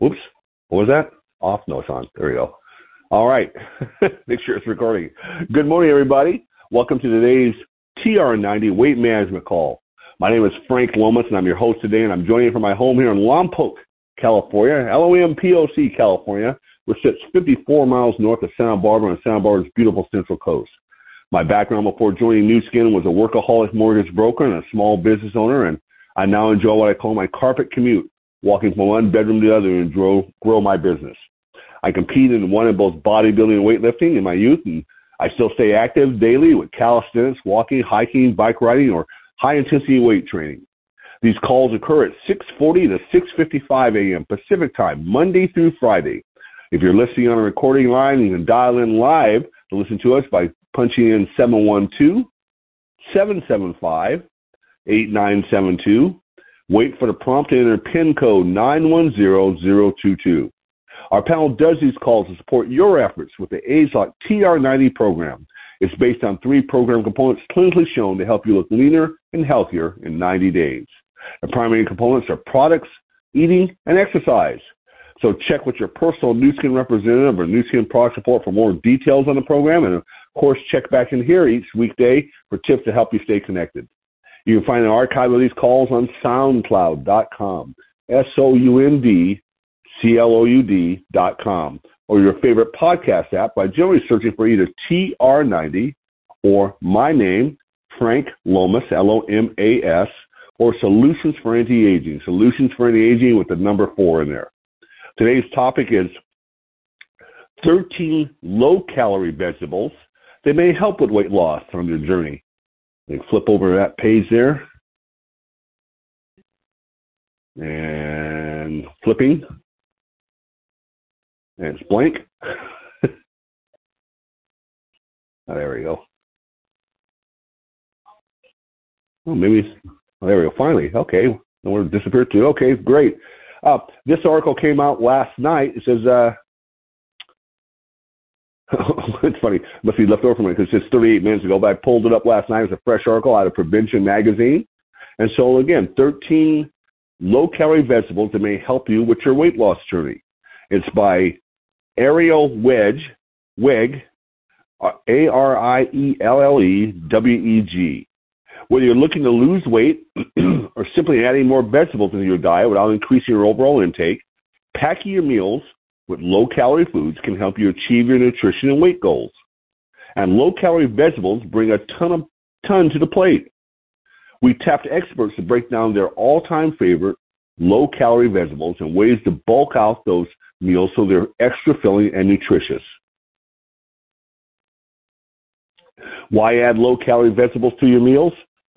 Whoops. What was that? Off. No, it's on. There we go. All right. Make sure it's recording. Good morning, everybody. Welcome to today's TR90 weight management call. My name is Frank Lomas, and I'm your host today, and I'm joining from my home here in Lompoc, California, LOMPOC, California, which sits 54 miles north of Santa Barbara on Santa Barbara's beautiful Central Coast. My background before joining Nu Skin was a workaholic mortgage broker and a small business owner, and I now enjoy what I call my carpet commute, walking from one bedroom to the other and grow, grow my business. I competed and won in both bodybuilding and weightlifting in my youth, and I still stay active daily with calisthenics, walking, hiking, bike riding, or high intensity weight training. These calls occur at 6:40 to 6:55 a.m. Pacific Time, Monday through Friday. If you're listening on a recording line, you can dial in live to listen to us by punching in 712 775 8972. Wait for the prompt to enter PIN code 910022. Our panel does these calls to support your efforts with the AgeLock TR90 program. It's based on three program components clinically shown to help you look leaner and healthier in 90 days. The primary components are products, eating, and exercise. So check with your personal Nu Skin representative or Nu Skin product support for more details on the program. And of course, check back in here each weekday for tips to help you stay connected. You can find an archive of these calls on SoundCloud.com, S-O-U-N-D-C-L-O-U-D.com, or your favorite podcast app by generally searching for either TR90 or my name, Frank Lomas, L-O-M-A-S, or Solutions for Anti-Aging, Solutions for Anti-Aging with the number four in there. Today's topic is 13 low-calorie vegetables that may help with weight loss on your journey. You flip over that page there. And flipping. And it's blank. oh, there we go. Oh, maybe. Oh, there we go. Finally. Okay. Nowhere disappeared to. Okay, great. Uh, this article came out last night. It says, uh, it's funny. Must be left over from it because it's 38 minutes ago, but I pulled it up last night. It was a fresh article out of Prevention Magazine. And so, again, 13 low calorie vegetables that may help you with your weight loss journey. It's by Arielle Wedge, Weg, uh, A R I E L L E W E G. Whether you're looking to lose weight or simply adding more vegetables into your diet without increasing your overall intake, packing your meals with low calorie foods can help you achieve your nutrition and weight goals. And low calorie vegetables bring a ton of ton to the plate. We tapped experts to break down their all time favorite low calorie vegetables and ways to bulk out those meals so they're extra filling and nutritious. Why add low calorie vegetables to your meals?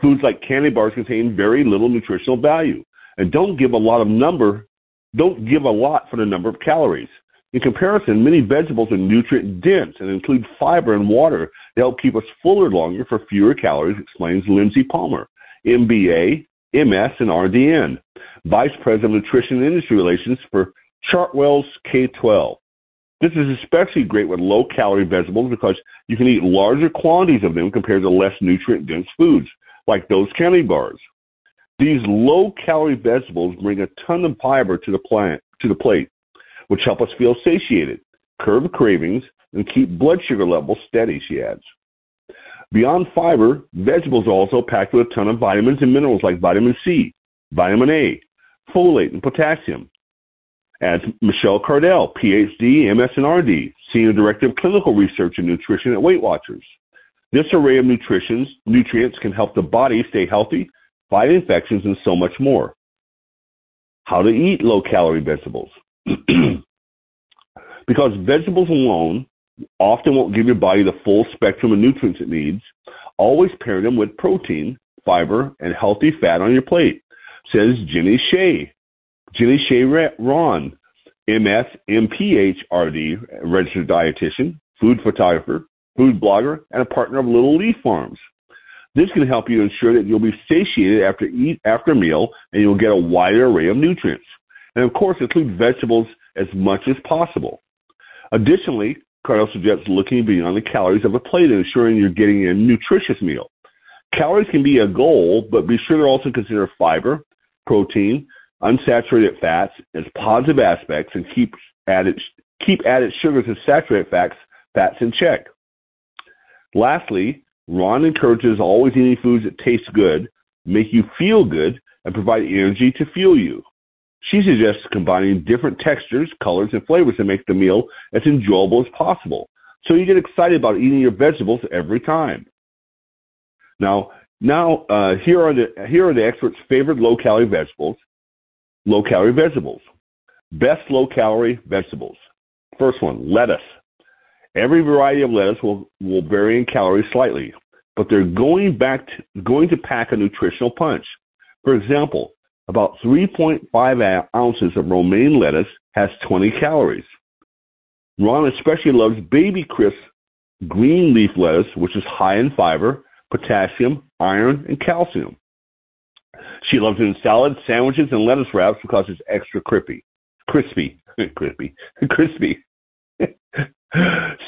Foods like candy bars contain very little nutritional value and don't give a lot of number don't give a lot for the number of calories. In comparison, many vegetables are nutrient dense and include fiber and water to help keep us fuller longer for fewer calories, explains Lindsay Palmer, MBA, MS, and RDN, Vice President of Nutrition and Industry Relations for Chartwell's K12. This is especially great with low calorie vegetables because you can eat larger quantities of them compared to less nutrient dense foods, like those candy bars. These low calorie vegetables bring a ton of fiber to the plant to the plate, which help us feel satiated, curb cravings, and keep blood sugar levels steady, she adds. Beyond fiber, vegetables are also packed with a ton of vitamins and minerals like vitamin C, vitamin A, folate, and potassium, adds Michelle Cardel, PhD, MSNRD, Senior Director of Clinical Research and Nutrition at Weight Watchers. This array of nutrients can help the body stay healthy, fight infections, and so much more. How to eat low calorie vegetables. because vegetables alone often won't give your body the full spectrum of nutrients it needs, always pair them with protein, fiber, and healthy fat on your plate, says Jenny Shea, Jenny Shea Rawn, MS, MPHRD, registered dietitian, food photographer, food blogger, and a partner of Little Leaf Farms. This can help you ensure that you'll be satiated after eat after meal and you'll get a wider array of nutrients. And of course, include vegetables as much as possible. Additionally, Cardel suggests looking beyond the calories of a plate and ensuring you're getting a nutritious meal. Calories can be a goal, but be sure to also consider fiber, protein, unsaturated fats as positive aspects and keep added keep added sugars and saturated fats fats in check. Lastly, Rawn encourages always eating foods that taste good, make you feel good, and provide energy to fuel you. She suggests combining different textures, colors, and flavors to make the meal as enjoyable as possible, so you get excited about eating your vegetables every time. Now, now uh, here are the here are the experts' favorite low-calorie vegetables. Low-calorie vegetables. Best low-calorie vegetables. First one, lettuce. Every variety of lettuce will, will vary in calories slightly, but they're going back to, going to pack a nutritional punch. For example, about 3.5 ounces of romaine lettuce has 20 calories. Rawn especially loves baby crisp green leaf lettuce, which is high in fiber, potassium, iron, and calcium. She loves it in salads, sandwiches, and lettuce wraps because it's extra crispy. Crispy. crispy. crispy.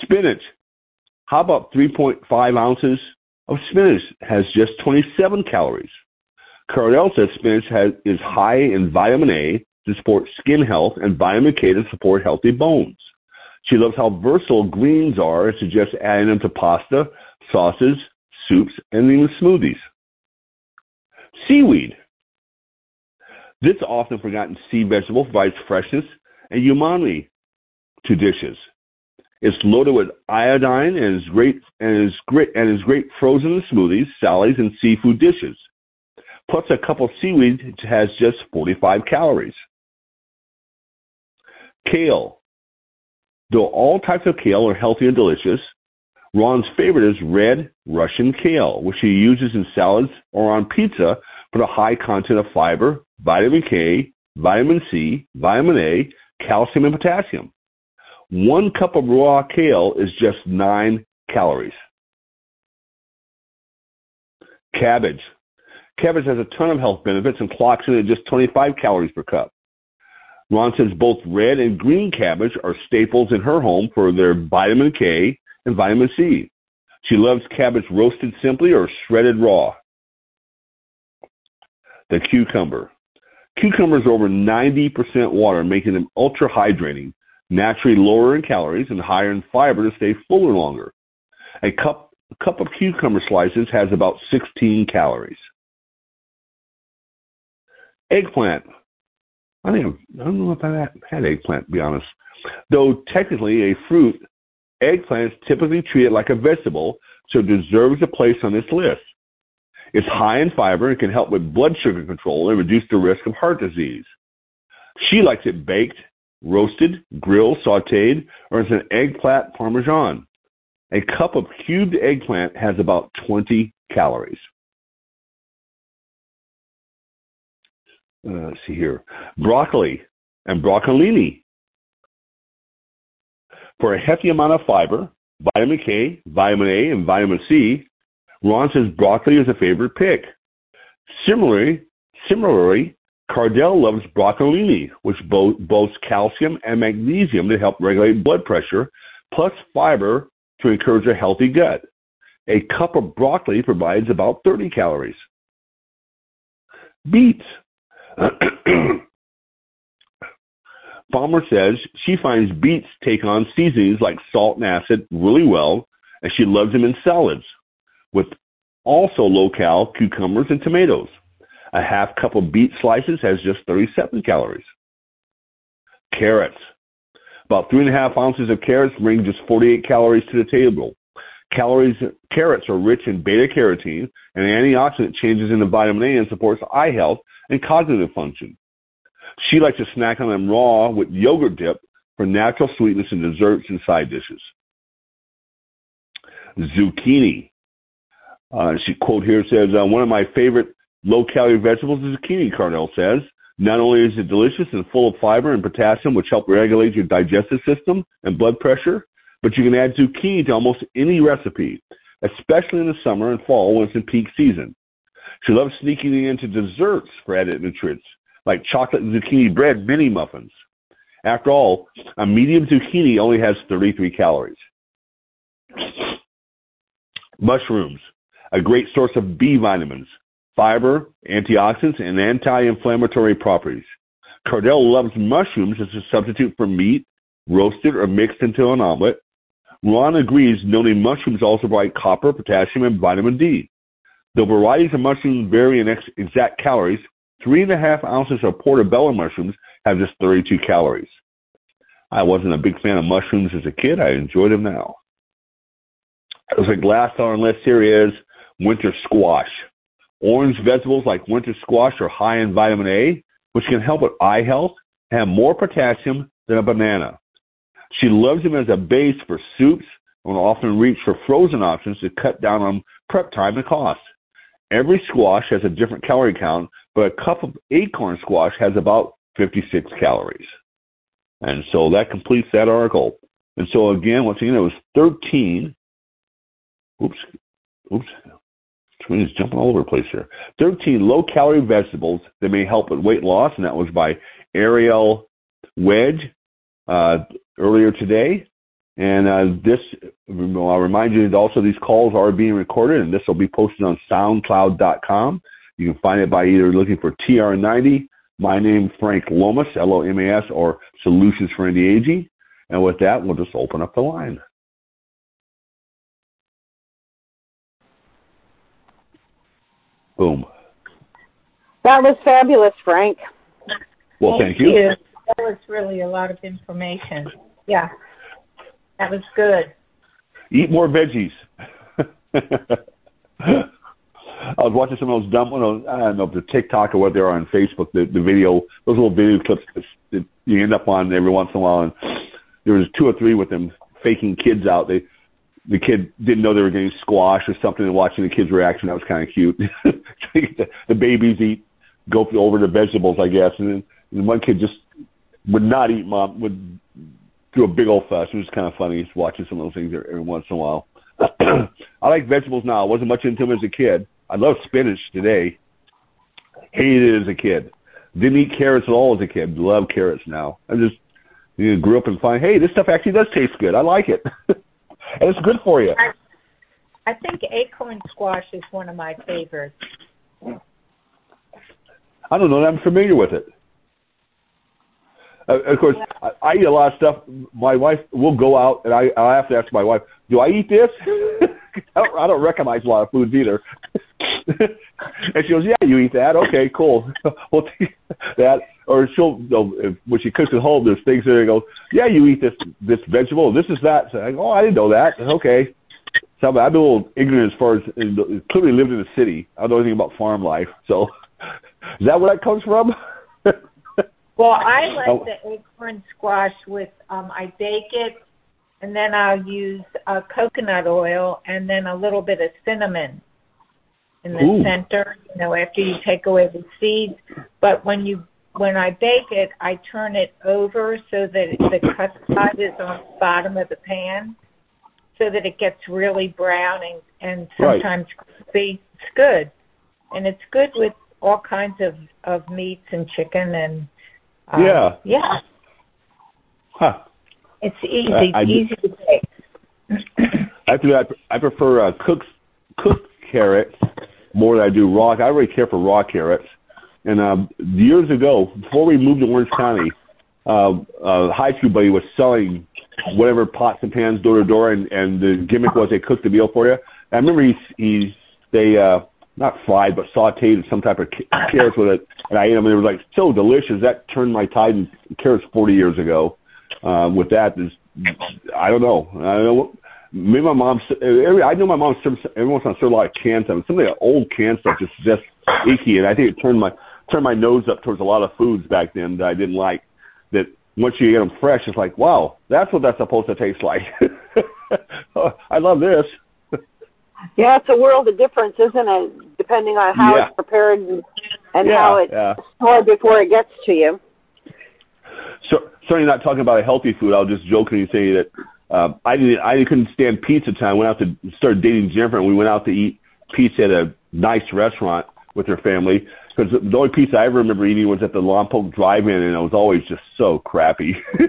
spinach. How about 3.5 ounces of spinach has just 27 calories? Cardel says spinach has, is high in vitamin A to support skin health and vitamin K to support healthy bones. She loves how versatile greens are and suggests adding them to pasta, sauces, soups, and even smoothies. Seaweed. This often forgotten sea vegetable provides freshness and umami to dishes. It's loaded with iodine and is great and is great and is great frozen in smoothies, salads, and seafood dishes. Plus, a cup of seaweed has just 45 calories. Kale. Though all types of kale are healthy and delicious, Rawn's favorite is red Russian kale, which he uses in salads or on pizza for the high content of fiber, vitamin K, vitamin C, vitamin A, calcium, and potassium. One cup of raw kale is just nine calories. Cabbage. Cabbage has a ton of health benefits and clocks in at just 25 calories per cup. Rawn says both red and green cabbage are staples in her home for their vitamin K and vitamin C. She loves cabbage roasted simply or shredded raw. The cucumber. Cucumbers are over 90% water, making them ultra hydrating, naturally lower in calories and higher in fiber to stay fuller longer. A cup, a cup of cucumber slices has about 16 calories. Eggplant. I think I don't know if I've had eggplant, to be honest. Though technically a fruit, eggplant is typically treated like a vegetable, so it deserves a place on this list. It's high in fiber and can help with blood sugar control and reduce the risk of heart disease. She likes it baked, roasted, grilled, sauteed, or as an eggplant parmesan. A cup of cubed eggplant has about 20 calories. uh, let's see here, broccoli and broccolini. For a hefty amount of fiber, vitamin K, vitamin A, and vitamin C, Rawn says broccoli is a favorite pick. Similarly, similarly, Cardel loves broccolini, which bo- boasts calcium and magnesium to help regulate blood pressure, plus fiber to encourage a healthy gut. A cup of broccoli provides about 30 calories. Beets Palmer says she finds beets take on seasonings like salt and acid really well, and she loves them in salads, with also low-cal cucumbers and tomatoes. A half cup of beet slices has just 37 calories. Carrots. About three and a half ounces of carrots bring just 48 calories to the table. Calories, carrots are rich in beta carotene, an antioxidant changes into vitamin A and supports eye health and cognitive function. She likes to snack on them raw with yogurt dip for natural sweetness in desserts and side dishes. Zucchini. Uh, she quote here says, uh, one of my favorite low-calorie vegetables is zucchini, Carnell says. Not only is it delicious and full of fiber and potassium, which help regulate your digestive system and blood pressure, but you can add zucchini to almost any recipe, especially in the summer and fall when it's in peak season. She loves sneaking it into desserts for added nutrients, like chocolate zucchini bread mini muffins. After all, a medium zucchini only has 33 calories. Mushrooms, a great source of B vitamins, fiber, antioxidants, and anti-inflammatory properties. Cardel loves mushrooms as a substitute for meat, roasted or mixed into an omelet. Rawn agrees, noting mushrooms also provide copper, potassium, and vitamin D. Though varieties of mushrooms vary in ex- exact calories, three and a half ounces of portobello mushrooms have just 32 calories. I wasn't a big fan of mushrooms as a kid. I enjoy them now. Looks like last on our list here is winter squash. Orange vegetables like winter squash are high in vitamin A, which can help with eye health and have more potassium than a banana. She loves them as a base for soups and will often reach for frozen options to cut down on prep time and cost. Every squash has a different calorie count, but a cup of acorn squash has about 56 calories. And so that completes that article. And so again, once again, it was 13. Oops, oops. Is jumping all over the place here. 13 low calorie vegetables that may help with weight loss, and that was by Ariel Wedge uh, earlier today. And uh, this, I'll remind you that also these calls are being recorded, and this will be posted on SoundCloud.com. You can find it by either looking for TR90, my name Frank Lomas, L-O-M-A-S, or Solutions for Anti-Aging. And with that, we'll just open up the line. Boom. That was fabulous, Frank. Well, thank, thank you. you. That was really a lot of information. Yeah, that was good. Eat more veggies. I was watching some of those dumb, you I don't know if the TikTok or what they are on Facebook, the, the video, those little video clips that you end up on every once in a while. And there was two or three with them faking kids out. They, the kid didn't know they were getting squash or something, and watching the kid's reaction, that was kind of cute. the, babies eat, go over the vegetables, I guess, and then and one kid just would not eat mom, would do a big old fuss. It was kind of funny just watching some of those things every once in a while. I like vegetables now. I wasn't much into them as a kid. I love spinach today. Hated it as a kid. Didn't eat carrots at all as a kid. Love carrots now. I just you know, grew up and find, hey, this stuff actually does taste good. I like it, and it's good for you. I, I think acorn squash is one of my favorites. I don't know. I'm familiar with it. Uh, of course, I, I eat a lot of stuff. My wife will go out, and I I have to ask my wife, "Do I eat this?" I, don't, I don't recognize a lot of foods either. and she goes, "Yeah, you eat that. Okay, cool. we'll take that." Or she'll, you know, if, when she cooks at home, there's things there. Go, "Yeah, you eat this this vegetable. This is that." So I go, "Oh, I didn't know that." Okay. So I'm a little ignorant as far as clearly lived in the city. I don't know anything about farm life. So is that where that comes from? Well, I like oh. the acorn squash with um I bake it and then I'll use uh, coconut oil and then a little bit of cinnamon in the Ooh. center, you know, after you take away the seeds. But when you when I bake it, I turn it over so that the cut side is on the bottom of the pan, so that it gets really brown and and sometimes right. crispy. It's good, and it's good with all kinds of of meats and chicken and um, yeah. Yeah. Huh. It's easy. I, I, easy to take. Actually, I, I prefer uh, cooked cooked carrots more than I do raw. I really care for raw carrots. And um, years ago, before we moved to Orange County, uh, uh, high school buddy was selling whatever pots and pans door to door, and the gimmick was they cooked the meal for you. I remember he he they uh, not fried but sautéed some type of carrots with it, and I ate them, and they were like so delicious. That turned my tide in carrots 40 years ago. Um, with that, is I don't know. I don't know. Maybe my mom. Every, I know my mom serves every once in a while served a lot of canned stuff. Some of the old canned stuff just just icky, and I think it turned my turned my nose up towards a lot of foods back then that I didn't like. That once you get them fresh, it's like, wow, that's what that's supposed to taste like. Oh, I love this. Yeah, it's a world of difference, isn't it? Depending on how yeah. it's prepared and, and yeah, how it's yeah. stored before it gets to you. So, certainly not talking about a healthy food. I was just jokingly saying that uh, I didn't. I couldn't stand pizza time. I went out to start dating Jennifer, and we went out to eat pizza at a nice restaurant with her family. Because the only pizza I ever remember eating was at the Lompoc Drive-In, and it was always just so crappy.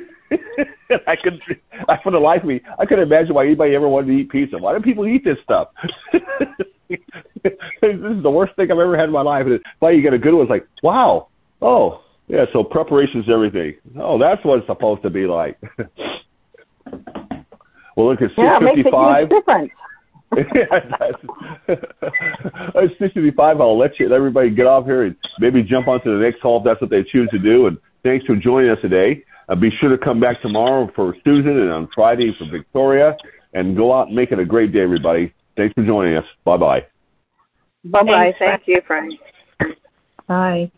I could, I for the life of me, I couldn't imagine why anybody ever wanted to eat pizza. Why do people eat this stuff? this is the worst thing I've ever had in my life. And why you get a good one, it's like, wow, oh, Yeah, so preparation is everything. Oh, that's what it's supposed to be like. well, look, it's Yeah, it makes a 655. huge difference. it's 655. I'll let you, let everybody get off here and maybe jump onto the next call if that's what they choose to do. And thanks for joining us today. Uh, be sure to come back tomorrow for Susan and on Friday for Victoria. And go out and make it a great day, everybody. Thanks for joining us. Bye bye. Bye bye. Thank you, Frank. Bye.